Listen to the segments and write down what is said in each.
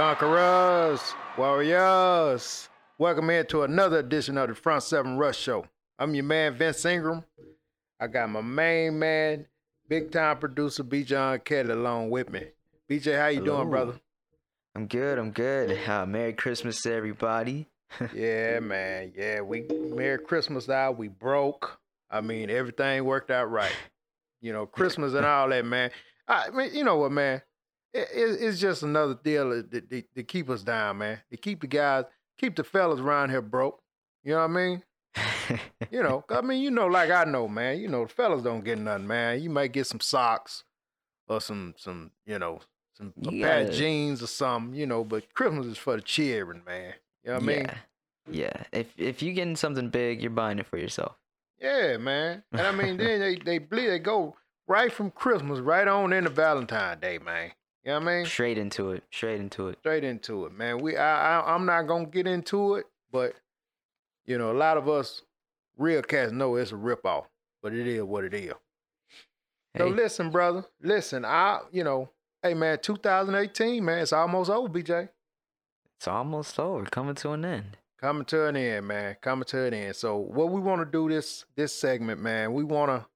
Conquerors, warriors, welcome in to another edition of the Front Seven Rush Show. I'm your man Vince Ingram. I got my main man, big time producer Bijan Kelly along with me. BJ, how you Hello. doing, brother? I'm good. I'm good. Uh, Merry Christmas to everybody. yeah, man. Yeah, we Merry Christmas out. We broke. I mean, everything worked out right. You know, Christmas and all that, man. I mean, you know what, man? It, it, it's just another deal to, to, to keep us down, man. To keep the guys, keep the fellas around here broke. You know what I mean? You know, I mean, you know, like I know, man. You know, the fellas don't get nothing, man. You might get some socks or some, some, you know, some a You pair of jeans or something, you know. But Christmas is for the cheering, man. You know what I mean? yeah. Yeah. If if you getting something big, you're buying it for yourself. Yeah, man. And I mean, then they they bleed, they go right from Christmas right on into Valentine's Day, man. You know what I mean? Straight into it. Straight into it. Straight into it, man. We I, I I'm not gonna get into it, but you know, a lot of us real cats know it's a ripoff, but it is what it is. So listen, brother, listen. I you know, hey man, 2018, man, it's almost over, BJ. it's almost over. Coming to an end. Coming to an end, man. Coming to an end. So what we want to do this this segment, man, we wanna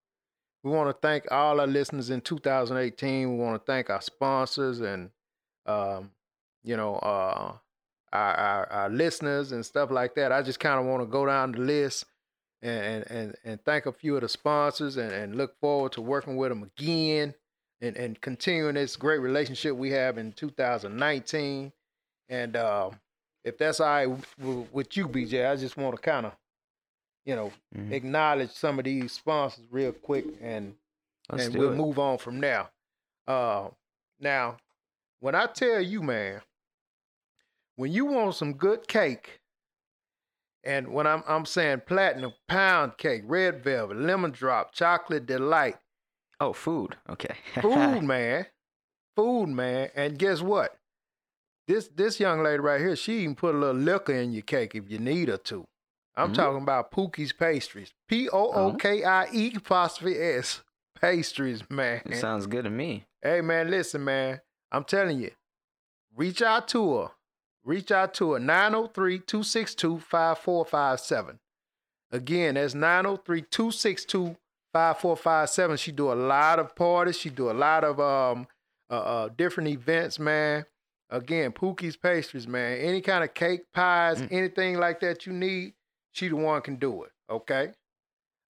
we want to thank all our listeners in 2018. We want to thank our sponsors and um, you know, uh our, our our listeners and stuff like that. I just kind of want to go down the list and, and and thank a few of the sponsors and, and look forward to working with them again and and continuing this great relationship we have in 2019. And uh, if that's all right with you, BJ, I just want to kind of, you know, Mhm. acknowledge some of these sponsors real quick, and Let's and we'll it. move on from there. Uh, now, when I tell you, man, when you want some good cake, and when I'm I'm saying platinum pound cake, red velvet, lemon drop, chocolate delight, Oh, food. Okay. food, man, food, man, and guess what? This this young lady right here, she even put a little liquor in your cake if you need her to. I'm Mm. talking about Pookie's Pastries, P O O K I E apostrophe S Pastries, man. it sounds good to me. Hey man, listen, man. I'm telling you, reach out to her. Reach out to her 903-262-5457. Again, that's 903-262-5457. She do a lot of parties. She do a lot of um uh, uh different events, man. Again, Pookie's Pastries, man. Any kind of cake, pies, Mm. anything like that you need, she the one can do it. Okay.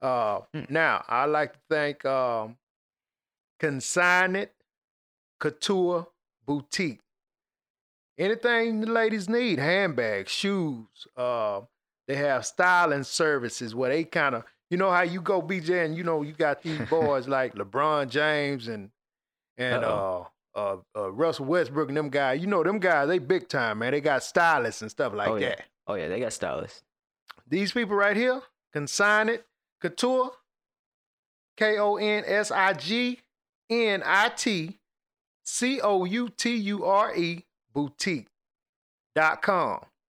Uh Mm. now I like to thank um Consignment Couture Boutique. Anything the ladies need, handbags, shoes. Uh, they have styling services where they kind of, you know how you go BJ and you know you got these boys like LeBron James and and uh, uh uh Russell Westbrook and them guys. You know them guys, they big time, man. They got stylists and stuff like oh yeah. that. Oh yeah. They got stylists. These people right here, Consign It Couture, K O N S I G N I T C O U T U R E boutique.com.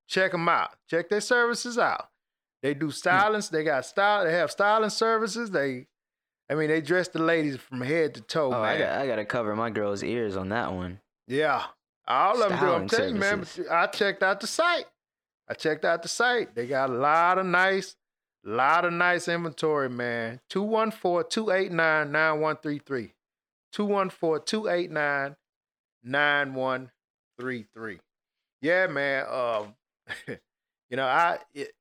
Check them out. Check their services out. They do hmm. styling. They got style. They have styling services. They, I mean, they dress the ladies from head to toe, Oh, I got I got to cover my girl's ears on that one. Yeah. All of them do. I'm telling you, man. I checked out the site. I checked out the site. They got a lot of nice, lot of nice inventory, man. 214-289-9133. 214-289-9133. Yeah, man. Um, you know, I it,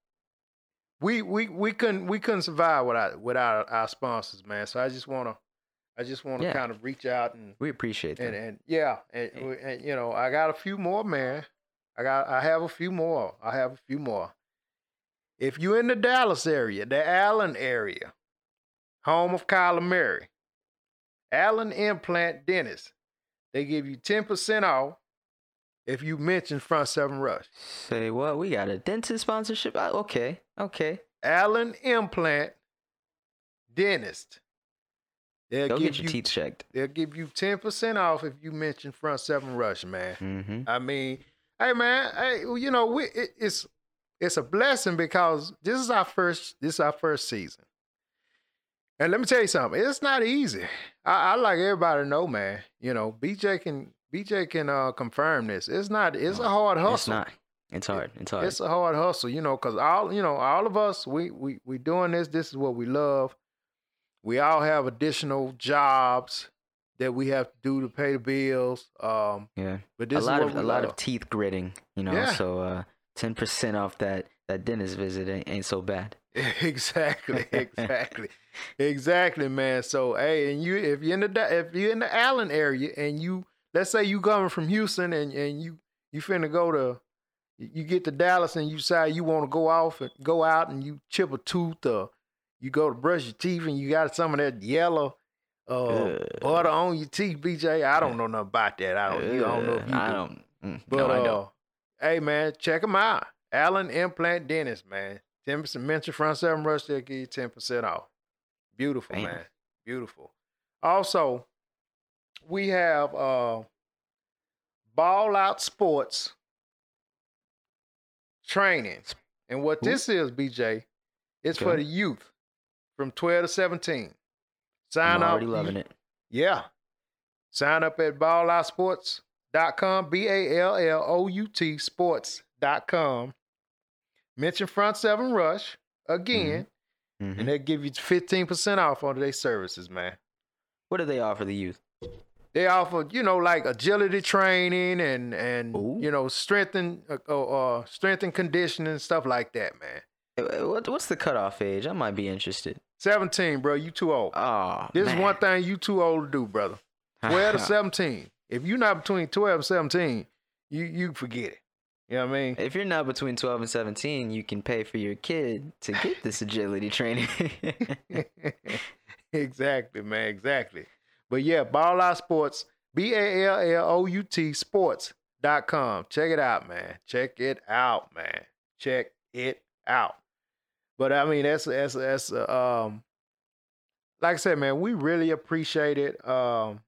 we we we couldn't we couldn't survive without without our sponsors, man. So I just wanna I just wanna Yeah. kind of reach out and We appreciate that. and and yeah, and, and you know, I got a few more, man. I got I have a few more. I have a few more. If you're in the Dallas area, the Allen area, home of Kyler Murray, Allen Implant Dentist, they give you 10% off if you mention Front Seven Rush. Say what? We got a dentist sponsorship. Ah, Okay. Okay. Allen Implant Dentist. They'll Go give get your you teeth checked. they'll give you 10% off if you mention Front Seven Rush, man. Mm-hmm. I mean, hey man, hey, you know, we it, it's it's a blessing because this is our first this is our first season. And let me tell you something, it's not easy. I, I like everybody to know, man. You know, BJ can BJ can uh, confirm this. It's not. It's a hard hustle. It's not. It's hard. It's hard. It's a hard hustle, you know, because all you know, all of us, we we we doing this. This is what we love. We all have additional jobs that we have to do to pay the bills. Um, yeah. but this a lot is of a lot of teeth gritting, you know. Yeah. So uh, ten percent off that that dentist visit ain't, ain't so bad. exactly, exactly, exactly, man. So hey, and you if you're in the if you're in the Allen area and you let's say you coming from Houston and and you you finna go to you get to Dallas and you decide you want to go off and go out and you chip a tooth or you go to brush your teeth and you got some of that yellow uh, butter on your teeth, BJ. I don't know nothing about that. I don't. You, don't know if you. Uh, I do. don't. mm, But no, I uh, don't. hey man, check them out. Allen Implant Dentist, man. Ten percent mention front seven rush, they'll give you ten percent off. Beautiful, Bam. man. Beautiful. Also, we have uh Ball Out Sports training. And what Ooh. this is, BJ, it's for Okay. the youth from 12 to 17. Sign I'm up. already loving it. yeah. Sign up at balloutsports.com, B A L L O U T sports.com. Mention Front Seven Rush again, Mhm. and they'll give you 15% off on their services, man. What do they offer the youth? They offer, you know, like agility training and and Ooh. you know, strength and uh, uh, uh, strength and conditioning stuff like that, man. What, what's the cutoff age? I might be interested. 17, bro, you too old. Oh, this man. is one thing you too old to do, brother. 12 to 17. If you're not between 12 and 17, you you forget it. You know what I mean? If you're not between 12 and 17, you can pay for your kid to get this agility training. exactly, man. Exactly. But yeah, Ball Out Sports, B A L L O U T sports.com. Check it out, man. Check it out, man. Check it out. But I mean, that's that's that's uh, um like I said, man, we really appreciate it. Um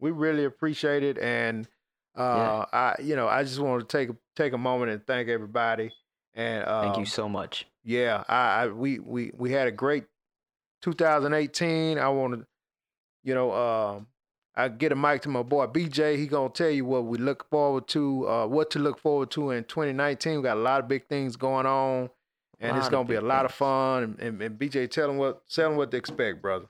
we really appreciate it and uh I you know, I just want to take a take a moment and thank everybody. And um, Thank you so much. yeah, I, I we we we had a great 2018. I want to, you know, um, I get a mic to my boy BJ. He gonna tell you what we look forward to, uh, what to look forward to in 2019. We got a lot of big things going on, and it's gonna be a lot of fun. And, and, and BJ, tell them what tell them what to expect, brother.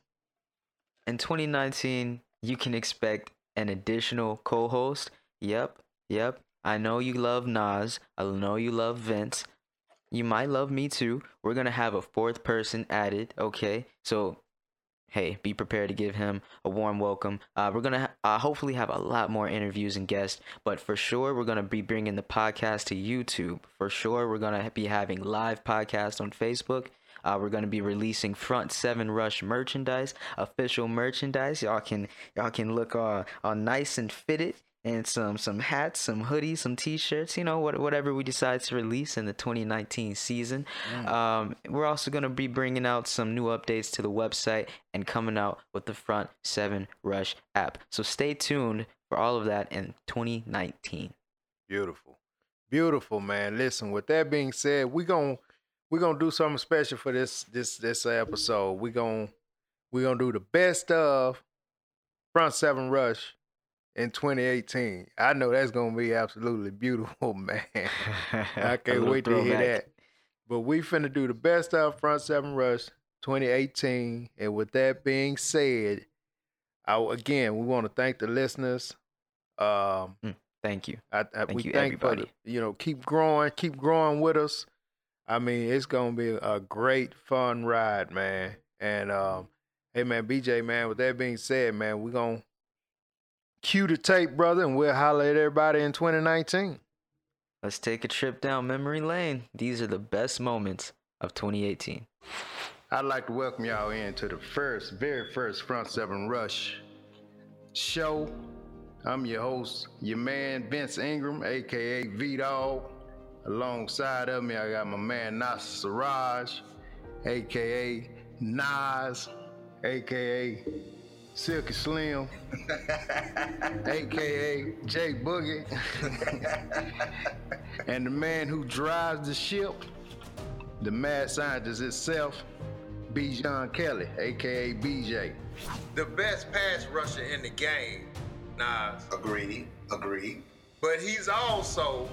In 2019, you can expect an additional co-host. Yep, yep. I know you love Nas. I know you love Vince. You might love me too. We're gonna have a fourth person added. Okay, so hey, be prepared to give him a warm welcome. Uh, we're gonna uh, hopefully have a lot more interviews and guests, but for sure we're gonna be bringing the podcast to YouTube. For sure, we're gonna be having live podcasts on Facebook. Uh, we're gonna be releasing Front Seven Rush merchandise, official merchandise. Y'all can y'all can look uh, all nice and fitted, and some some hats, some hoodies, some T-shirts. You know what whatever we decide to release in the 2019 season. Um, we're also gonna be bringing out some new updates to the website and coming out with the Front Seven Rush app. So stay tuned for all of that in 2019. Beautiful, beautiful, man. Listen, with that being said, we gonna we gonna do something special for this this this episode. We gonna we gonna do the best of Front Seven Rush in 2018. I know that's gonna be absolutely beautiful, man. I can't wait to hear that. But we finna do the best of Front Seven Rush 2018. And with that being said, I again we want to thank the listeners. Um, Thank you. I, I, Thank we you, thank for the, everybody. you know keep growing, keep growing with us. I mean, it's gonna be a great fun ride, man. And um, hey, man, BJ, man. With that being said, man, we gonna cue the tape, brother, and we'll holler at everybody in 2019. Let's take a trip down memory lane. These are the best moments of 2018. I'd like to welcome y'all in to the first, very first Front Seven Rush show. I'm your host, your man Vince Ingram, aka V Dog. Alongside of me, I got my man Nas Siraj, aka Nas, aka Silky Slim, aka Jay Boogie, and the man who drives the ship, the mad scientist itself, Bijan Kelly, aka BJ. the best pass rusher in the game. Nas. Agreed. Agreed. But he's also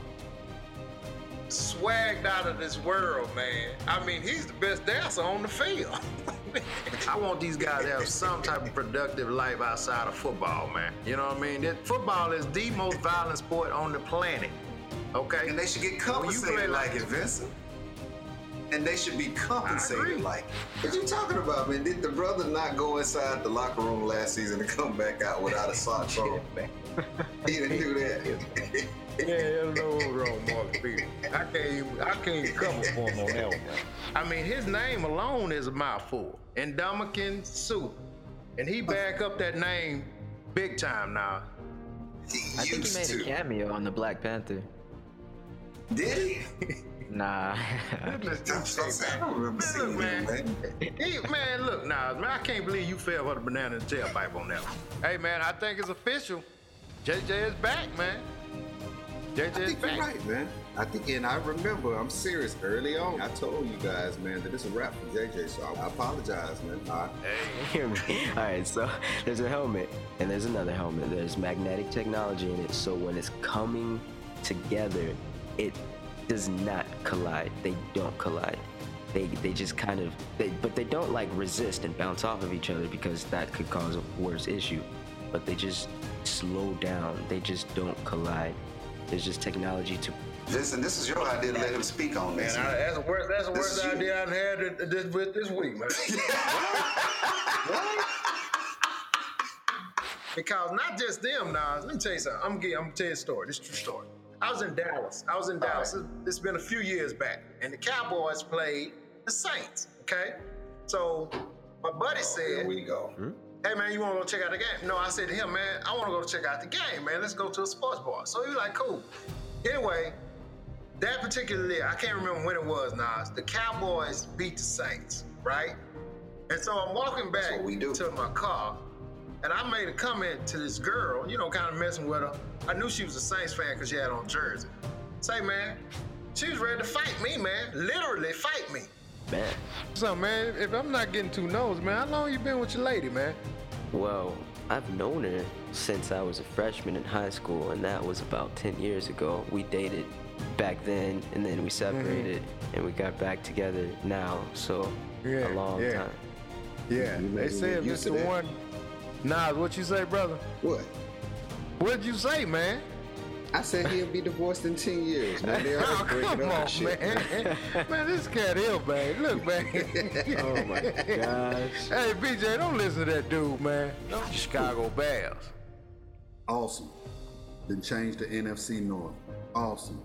swagged out of this world, man. I mean, he's the best dancer on the field. I want these guys to have some type of productive life outside of football, man. You know what I mean? That football is the most violent sport on the planet. Okay? And they should get compensated play like like- it, Vincent. And they should be compensated like it. What you talking about, man? Did the brother not go inside the locker room last season and come back out without a sock on? He didn't do that. Yeah, there's no wrong, Mark Peter. I can't even, I can't even cover for him on that one. I mean, his name alone is a mouthful. Ndamukong Suh. And he back up that name big time now. he I think he made to. a cameo on the Black Panther. Did he? Nah. Goodness, I'm so sad. I don't remember Look, seeing him, man. man. He, man, look, Nas, man, I can't believe you fell for the banana and tailpipe on that one. Hey, man, I think it's official. JJ is back, man. JJ I is back. you're right, man. I think, and I remember, I'm serious. Early on, I told you guys, man, that it's a wrap for JJ. So I, I apologize, man. I, Hey, All right, so there's a helmet and there's another helmet. There's magnetic technology in it, so when it's coming together, it does not collide. They don't collide. They they just kind of they but they don't like resist and bounce off of each other because that could cause a worse issue. But they just slow down. They just don't collide. There's just technology to Listen, this is your idea to let him speak on man, this. I, man. that's the worst, that's the This worst is you. idea I've had th- this, with this week, man. what? Because not just them, Nas. Let me tell you something. I'm gonna, I'm gonna tell you a story. This is a true story. I was in Dallas. I was in Dallas. It's- It's been a few years back, and the Cowboys played the Saints. Okay, so my buddy oh, Here said, we go. Hmm? "Hey man, you want to go check out the game?" No, I said to him, "Man, I want to go check out the game, man. Let's go to a sports bar." So he was like, "Cool." Anyway, that particular year, I can't remember when it was, Nas. The Cowboys beat the Saints, right? And so I'm walking back we do. to my car, and I made a comment to this girl, you know, kind of messing with her. I knew she was a Saints fan because she had on jersey. Say, man, she was ready to fight me, man. Literally fight me. man. So, man, if I'm not getting too nose, man, how long you been with your lady, man? Well, I've known her since I was a freshman in high school, and that was about 10 years ago. We dated back then, and then we mm-hmm. separated, and we got back together now, so Yeah, a long yeah. time. Yeah, they made said me used to Mr. that. One. Nas, what you say, brother? what? What'd you say, man? I said he'll be divorced in 10 years, man. They Oh, always break come it up on, shit. man. man, this cat ill, man. Look, man. Oh my gosh. hey, BJ, don't listen to that dude, man. Don't Chicago Bears. Awesome. Then change the NFC North. Awesome.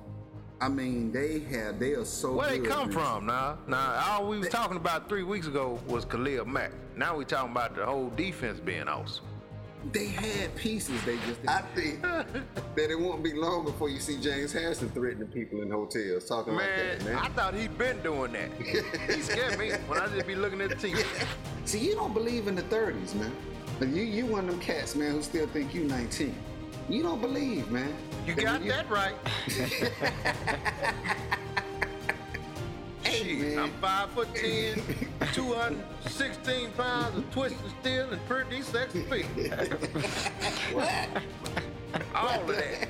I mean, they have, they are so Where they good, come man. from, now? Now, all we was talking about three weeks ago was Khalil Mack. Now we talking about the whole defense being awesome. They had pieces. They just. I think that it won't be long before you see James Harrison threatening people in hotels talking Man, like that, man. I thought he'd been doing that. he scared me when I just be looking at the TV. See, you don't believe in the 30s, man. But you you one of them cats, man, who still think you 19. You don't believe, man. You got when that right. Hey, man. I'm five foot ten, 216 pounds of twisted steel and pretty sexy feet. All of that.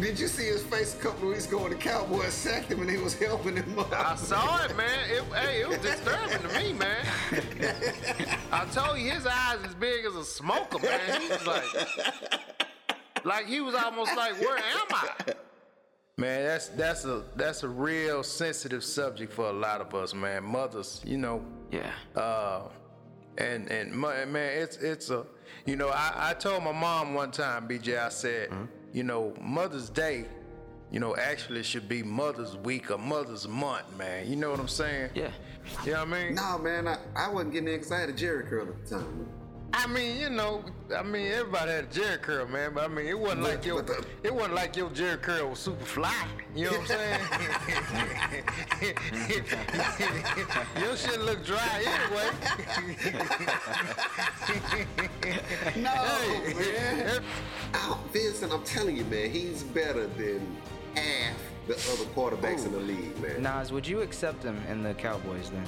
Did you see his face a couple of weeks ago when the Cowboys sacked him and he was helping him up? I saw it, man. It, hey, it was disturbing to me, man. I told you his eyes as big as a smoker, man. He was like, like he was almost like, where am I? Man, that's that's a that's a real sensitive subject for a lot of us, man. Mothers, you know, Yeah. uh, and and mo- man, it's it's a, you know, I, I told my mom one time, BJ, I said, you know, Mother's Day, you know, actually should be Mother's Week or Mother's Month, man. You know what I'm saying? Yeah. You know what I mean? No, man, I, I wasn't getting excited Jheri curl at the time. Man. I mean, you know, I mean, everybody had a Jheri curl, man, but I mean, it wasn't But- like your, the- it wasn't like your Jheri curl was super fly. You know what I'm saying? your shit look dry anyway. No, Hey, man. Oh, Vincent, I'm telling you, man, he's better than half the other quarterbacks in the league, man. Nas, would you accept him in the Cowboys then?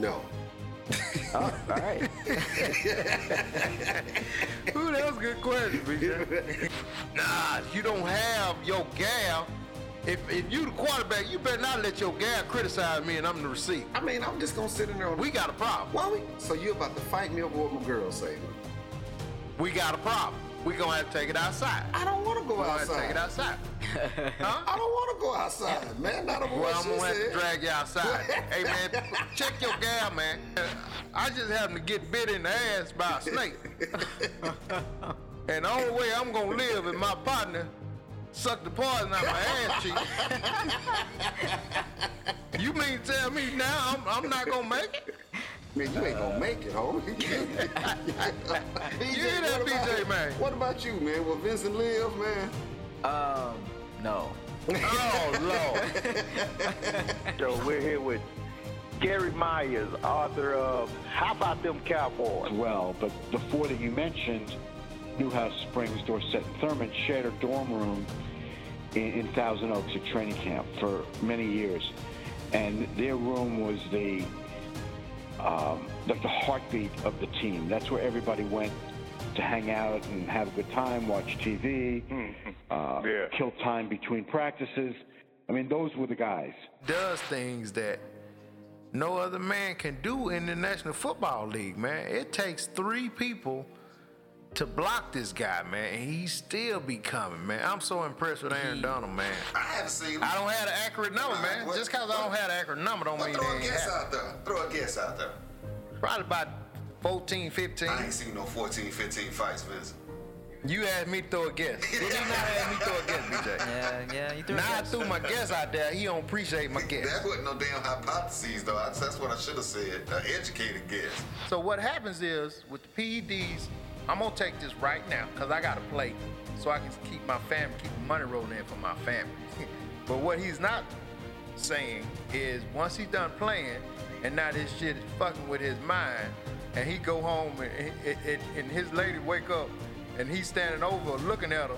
No. Oh, all right. Ooh, that was a good question, BJ. nah, you don't have your gal. If, if you the quarterback, you better not let your gal criticize me and I'm the receiver. I mean, I'm just gonna sit in there. On We got a problem. Why we? So you about to fight me over what my girl say? We got a problem. We gonna have to take it outside. I don't want to go We gonna to outside. take it outside. huh? I don't want to go outside, man. Not over Well, I'm gonna have to drag you outside. hey man, check your gal, man. I just happened to get bit in the ass by a snake. and the only way I'm gonna live is my partner suck the poison out my ass cheek. you mean tell me now I'm, I'm not gonna make it? Man, you ain't gonna make it, homie. BJ, You hear that, what about- BJ, man? What about you, man? Will Vincent live, man? Um, no. Oh Lord. So we're here with Gary Myers, author of How About Them Cowboys? well, but the four that you mentioned, Newhouse, Springs, Dorsett, and Thurman, shared a dorm room in, in Thousand Oaks at training camp for many years, and their room was the um, like the heartbeat of the team. That's where everybody went to hang out and have a good time, watch TV, uh, Yeah. kill time between practices. I mean, those were the guys. does things that no other man can do in the National Football League, man. It takes three people to block this guy, man, and he still be coming, man. I'm so impressed with Aaron Donald, man. I haven't seen him. I don't have an accurate number, man. What- Just because I don't have an accurate number don't Well, mean throw a guess happen. out there. Throw a guess out there. Probably about 14, 15. I ain't seen no 14, 15 fights, Vince. You asked me to throw a guess. Did he not ask me to throw a guess, BJ? Yeah, yeah. You threw a Now I threw my guess out there. He don't appreciate my guess. That wasn't no damn hypotheses, though. That's that's what I should have said. An educated guess. So what happens is with the PEDs, I'm gonna take this right now because I gotta play, so I can keep my family, keep the money rolling in for my family. but what he's not saying is once he's done playing, and now this shit is fucking with his mind, and he go home and, and- and his lady wake up, and he's standing over looking at her.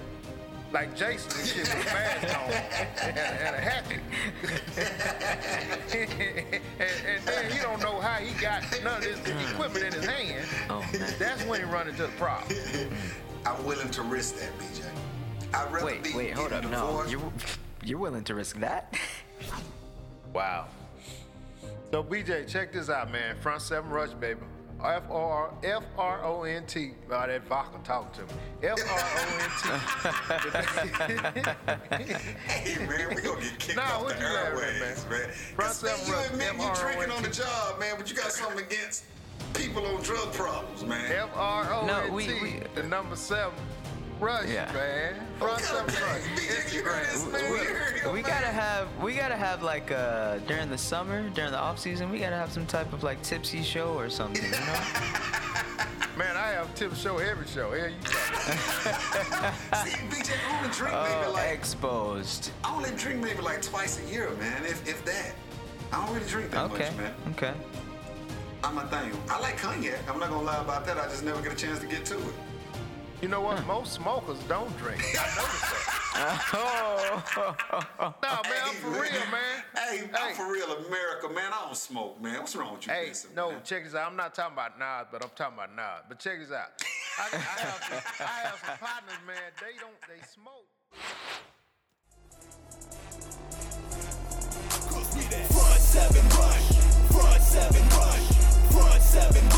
Like Jason and shit with a mask on and, and a hatchet. and, and then he don't know how he got none of this equipment in his hand. Oh. That's when he run into the problem. I'm willing to risk that, BJ. I'd rather Wait, be wait, hold up. getting No, you're you're willing to risk that? Wow. So BJ, check this out, man. Front seven rush, baby. F R F R O N T. Oh, that vodka talk to me. F R O N T. Hey man, we gonna get kicked Nah, off the you laughing at, airways, man? man. Front 'Cause, man, seven you rep, admit you drinking on the job, man, but you got something against people on drug problems, man. F-R-O-N-T, we- we- The number seven rush, Yeah. man. Front Okay, seven rush. BJ, you heard Instagram. man. You Twitter. heard him, we gotta have we gotta have like uh during the summer during the off season we gotta have some type of like tipsy show or something you know Man, I have tip show every show. Here you go. See, BJ, I only drink maybe oh like exposed I only drink maybe like twice a year, man. If if that. I don't really drink that okay much, man. okay I'm a thing. I like cognac. I'm not gonna lie about that. I just never get a chance to get to it. You know what? Most smokers don't drink. I noticed that. oh. nah, man, I'm for real, man. Hey, I'm for real, America, man. I don't smoke, man. What's wrong with you? Hey, no, man? check this out. I'm not talking about Nas, but I'm talking about Nas. But check this out. I, I, have some, I have some partners, man. They don't. They smoke. Front seven rush. Front seven rush. Front seven